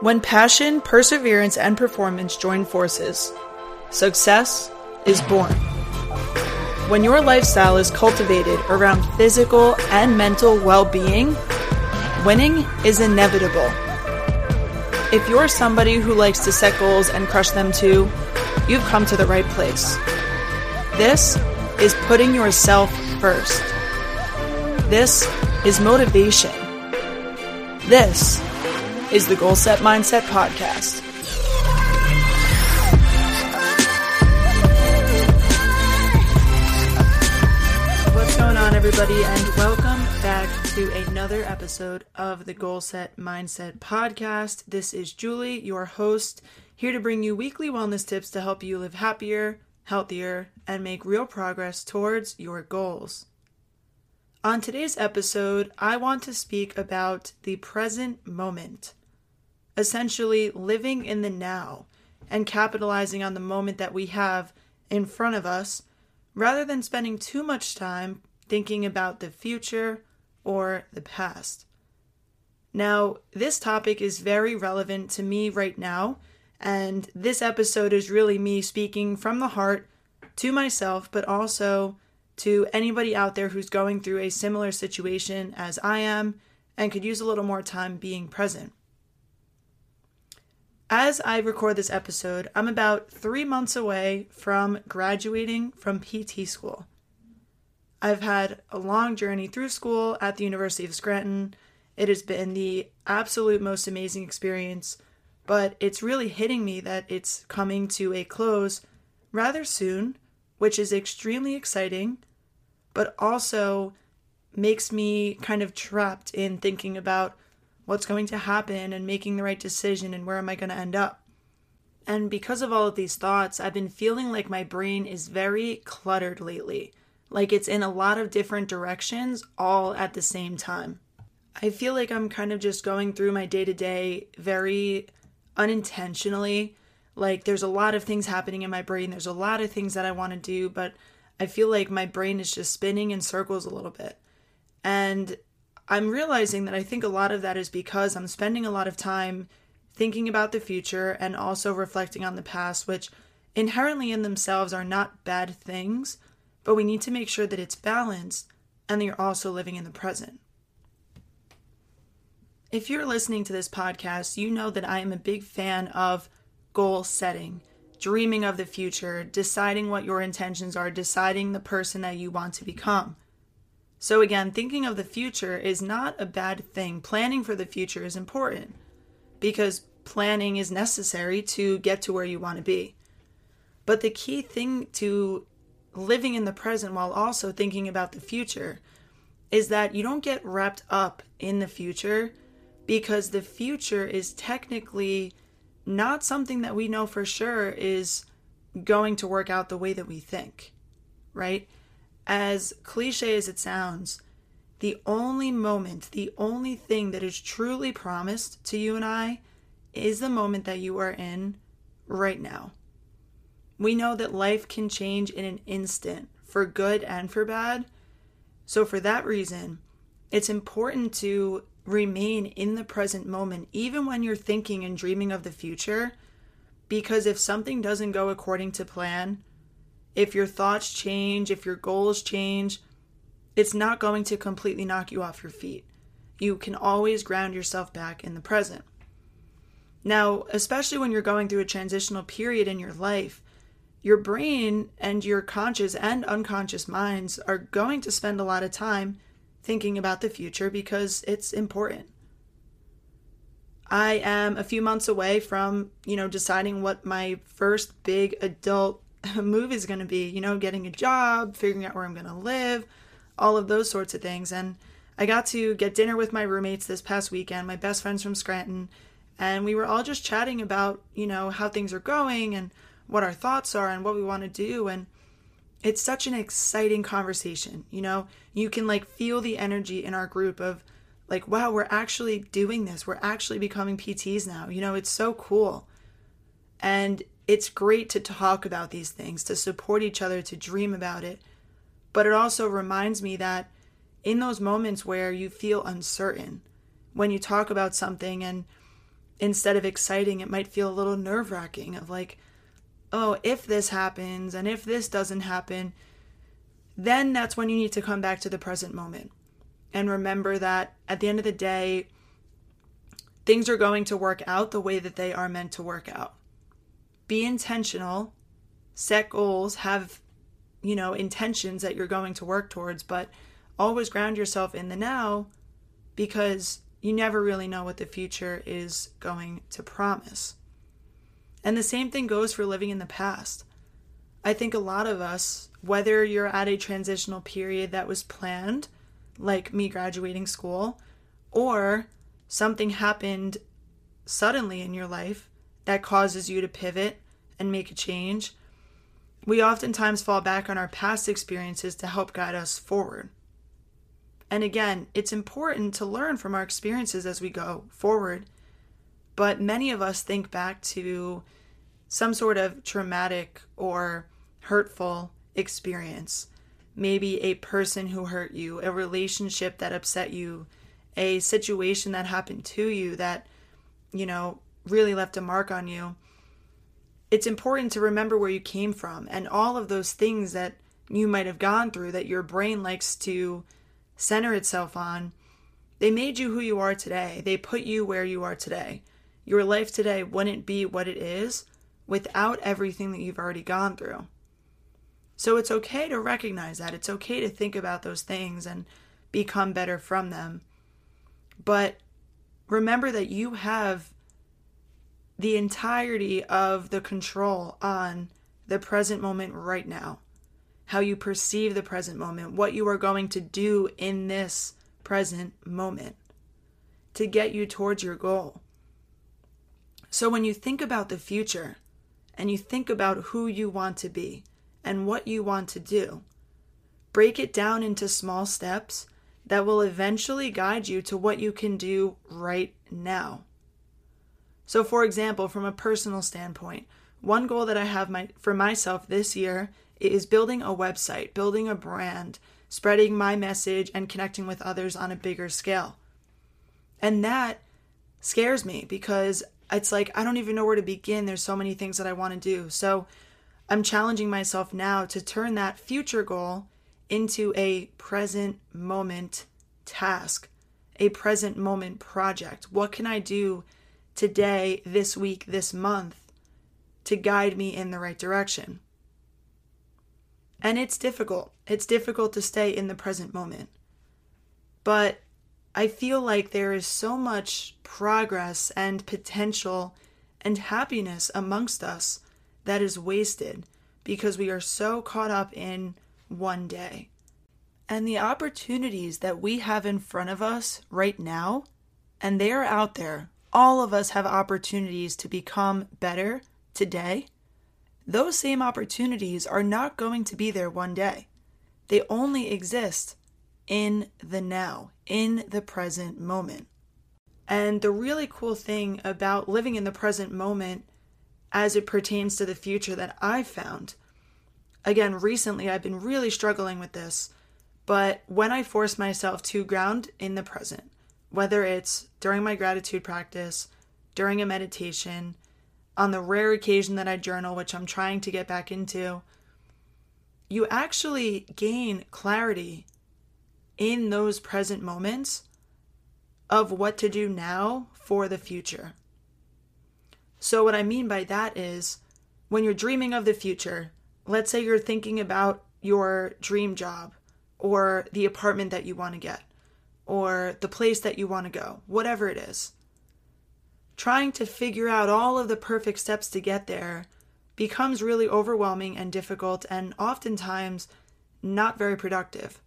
When passion, perseverance, and performance join forces, success is born. When your lifestyle is cultivated around physical and mental well being, winning is inevitable. If you're somebody who likes to set goals and crush them too, you've come to the right place. This is putting yourself first. This is motivation. This is the Goal Set Mindset Podcast. What's going on, everybody, and welcome back to another episode of the Goal Set Mindset Podcast. This is Julie, your host, here to bring you weekly wellness tips to help you live happier, healthier, and make real progress towards your goals. On today's episode, I want to speak about the present moment, essentially living in the now and capitalizing on the moment that we have in front of us rather than spending too much time thinking about the future or the past. Now, this topic is very relevant to me right now, and this episode is really me speaking from the heart to myself, but also to anybody out there who's going through a similar situation as I am and could use a little more time being present. As I record this episode, I'm about three months away from graduating from PT school. I've had a long journey through school at the University of Scranton. It has been the absolute most amazing experience, but it's really hitting me that it's coming to a close rather soon, which is extremely exciting but also makes me kind of trapped in thinking about what's going to happen and making the right decision and where am I going to end up. And because of all of these thoughts, I've been feeling like my brain is very cluttered lately. Like it's in a lot of different directions all at the same time. I feel like I'm kind of just going through my day to day very unintentionally. Like there's a lot of things happening in my brain, there's a lot of things that I want to do, but I feel like my brain is just spinning in circles a little bit. And I'm realizing that I think a lot of that is because I'm spending a lot of time thinking about the future and also reflecting on the past, which inherently in themselves are not bad things, but we need to make sure that it's balanced and that you're also living in the present. If you're listening to this podcast, you know that I am a big fan of goal setting dreaming of the future, deciding what your intentions are, deciding the person that you want to become. So, again, thinking of the future is not a bad thing. Planning for the future is important because planning is necessary to get to where you want to be. But the key thing to living in the present while also thinking about the future is that you don't get wrapped up in the future because the future is technically not something that we know for sure is going to work out the way that we think, right? As cliche as it sounds, the only moment, the only thing that is truly promised to you and I is the moment that you are in right now. We know that life can change in an instant for good and for bad. So, for that reason, it's important to remain in the present moment, even when you're thinking and dreaming of the future. Because if something doesn't go according to plan, if your thoughts change, if your goals change, it's not going to completely knock you off your feet. You can always ground yourself back in the present. Now, especially when you're going through a transitional period in your life, your brain and your conscious and unconscious minds are going to spend a lot of time thinking about the future because it's important. I am a few months away from, you know, deciding what my first big adult move is going to be, you know, getting a job, figuring out where I'm going to live, all of those sorts of things. And I got to get dinner with my roommates this past weekend, my best friends from Scranton, and we were all just chatting about, you know, how things are going and what our thoughts are and what we want to do. And it's such an exciting conversation. You know, you can like feel the energy in our group of like, wow, we're actually doing this. We're actually becoming PTs now. You know, it's so cool. And it's great to talk about these things, to support each other, to dream about it. But it also reminds me that in those moments where you feel uncertain, when you talk about something and instead of exciting, it might feel a little nerve wracking of like, oh, if this happens and if this doesn't happen, then that's when you need to come back to the present moment and remember that at the end of the day, things are going to work out the way that they are meant to work out. Be intentional, set goals, have, you know, intentions that you're going to work towards, but always ground yourself in the now because you never really know what the future is going to promise. And the same thing goes for living in the past. I think a lot of us, whether you're at a transitional period that was planned, like me graduating school, or something happened suddenly in your life that causes you to pivot and make a change, we oftentimes fall back on our past experiences to help guide us forward. And again, it's important to learn from our experiences as we go forward. But many of us think back to some sort of traumatic or hurtful experience. Maybe a person who hurt you, a relationship that upset you, a situation that happened to you that, you know, really left a mark on you. It's important to remember where you came from and all of those things that you might have gone through that your brain likes to center itself on, they made you who you are today. They put you where you are today. Your life today wouldn't be what it is without everything that you've already gone through. So it's okay to recognize that. It's okay to think about those things and become better from them. But remember that you have the entirety of the control on the present moment right now how you perceive the present moment, what you are going to do in this present moment to get you towards your goal. So when you think about the future and you think about who you want to be and what you want to do, break it down into small steps that will eventually guide you to what you can do right now. So, for example, from a personal standpoint, one goal that I have my, for myself this year is building a website, building a brand, spreading my message, and connecting with others on a bigger scale. And that scares me because it's like I don't even know where to begin. There's so many things that I want to do. So I'm challenging myself now to turn that future goal into a present moment task, a present moment project. What can I do today, this week, this month to guide me in the right direction? And it's difficult. It's difficult to stay in the present moment. But I feel like there is so much progress and potential and happiness amongst us that is wasted because we are so caught up in one day. And the opportunities that we have in front of us right now, and they are out there. All of us have opportunities to become better today those same opportunities are not going to be there one day. They only exist in the now, in the present moment. And the really cool thing about living in the present moment as it pertains to the future that I've found, again, recently I've been really struggling with this, but when I force myself to ground in the present, whether it's during my gratitude practice, during a meditation, on the rare occasion that I journal, which I'm trying to get back into, you actually gain clarity in those present moments of what to do now for the future. So, what I mean by that is when you're dreaming of the future, let's say you're thinking about your dream job or the apartment that you want to get or the place that you want to go, whatever it is trying to figure out all of the perfect steps to get there becomes really overwhelming and difficult and oftentimes not very productive.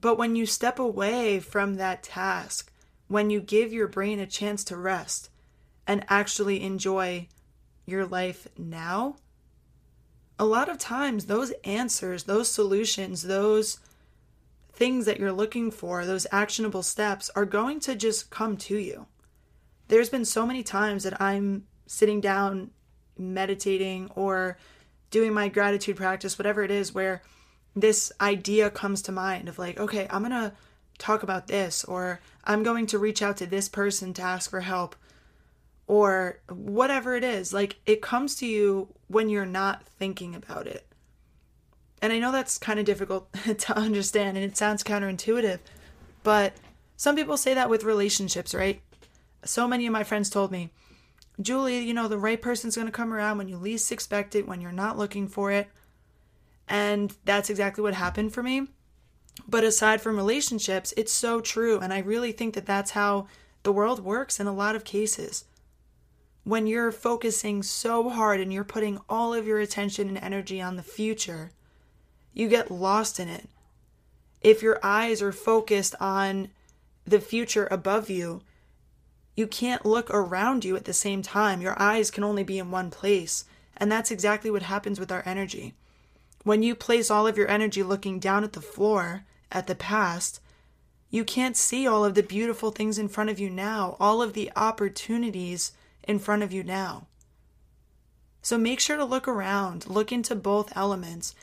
But when you step away from that task, when you give your brain a chance to rest and actually enjoy your life now, a lot of times those answers, those solutions, those things that you're looking for, those actionable steps are going to just come to you. There's been so many times that I'm sitting down meditating or doing my gratitude practice, whatever it is, where this idea comes to mind of like, okay, I'm going to talk about this, or I'm going to reach out to this person to ask for help. or whatever it is. Like it comes to you when you're not thinking about it. And I know that's kind of difficult to understand and it sounds counterintuitive, but some people say that with relationships, right? So many of my friends told me, Julie, you know, the right person's going to come around when you least expect it, when you're not looking for it. And that's exactly what happened for me. But aside from relationships, it's so true. And I really think that that's how the world works in a lot of cases. When you're focusing so hard and you're putting all of your attention and energy on the future, you get lost in it. If your eyes are focused on the future above you, you can't look around you at the same time. Your eyes can only be in one place. And that's exactly what happens with our energy. When you place all of your energy looking down at the floor, at the past, you can't see all of the beautiful things in front of you now, all of the opportunities in front of you now. So make sure to look around, look into both elements.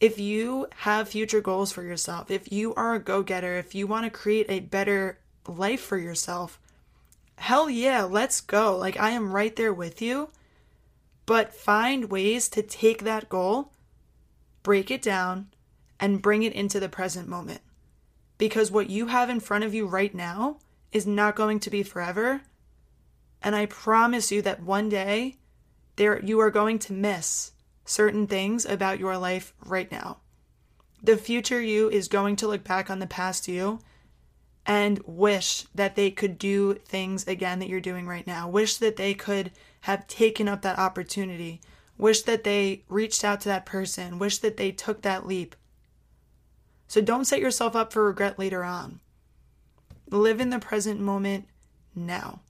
If you have future goals for yourself, if you are a go getter, if you want to create a better life for yourself, hell yeah, let's go. Like, I am right there with you. But find ways to take that goal break it down, and bring it into the present moment. Because what you have in front of you right now is not going to be forever. And I promise you that one day there you are going to miss certain things about your life right now. The future you is going to look back on the past you and wish that they could do things again that you're doing right now. Wish that they could have taken up that opportunity Wish that they reached out to that person. Wish that they took that leap. So don't set yourself up for regret later on. Live in the present moment now.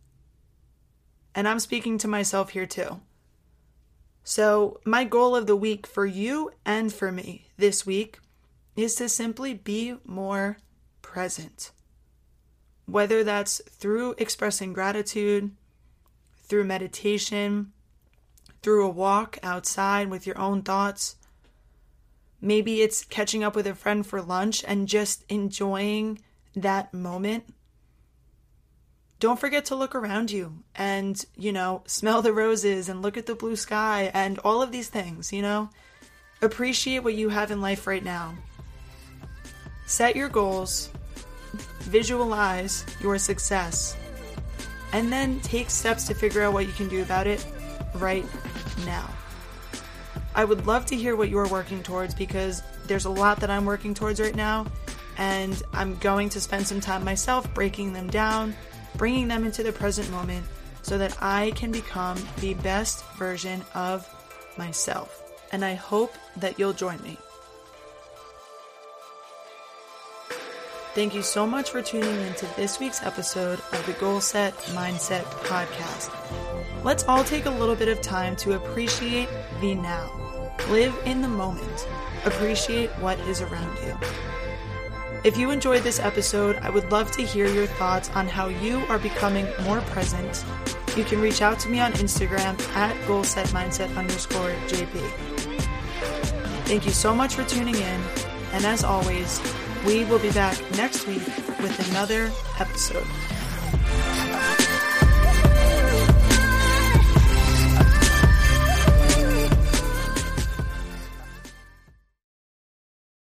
And I'm speaking to myself here too. So, my goal of the week for you and for me this week is to simply be more present. Whether that's through expressing gratitude, through meditation, through a walk outside with your own thoughts. Maybe it's catching up with a friend for lunch and just enjoying that moment. Don't forget to look around you and, you know, smell the roses and look at the blue sky and all of these things, you know? Appreciate what you have in life right now. Set your goals, visualize your success, and then take steps to figure out what you can do about it right now. I would love to hear what you're working towards because there's a lot that I'm working towards right now, and I'm going to spend some time myself breaking them down, bringing them into the present moment so that I can become the best version of myself. And I hope that you'll join me. Thank you so much for tuning into this week's episode of the Goal Set Mindset Podcast. Let's all take a little bit of time to appreciate the now. Live in the moment. Appreciate what is around you. If you enjoyed this episode, I would love to hear your thoughts on how you are becoming more present. You can reach out to me on Instagram at goalsetmindset underscore JP. Thank you so much for tuning in, and as always, we will be back next week with another episode.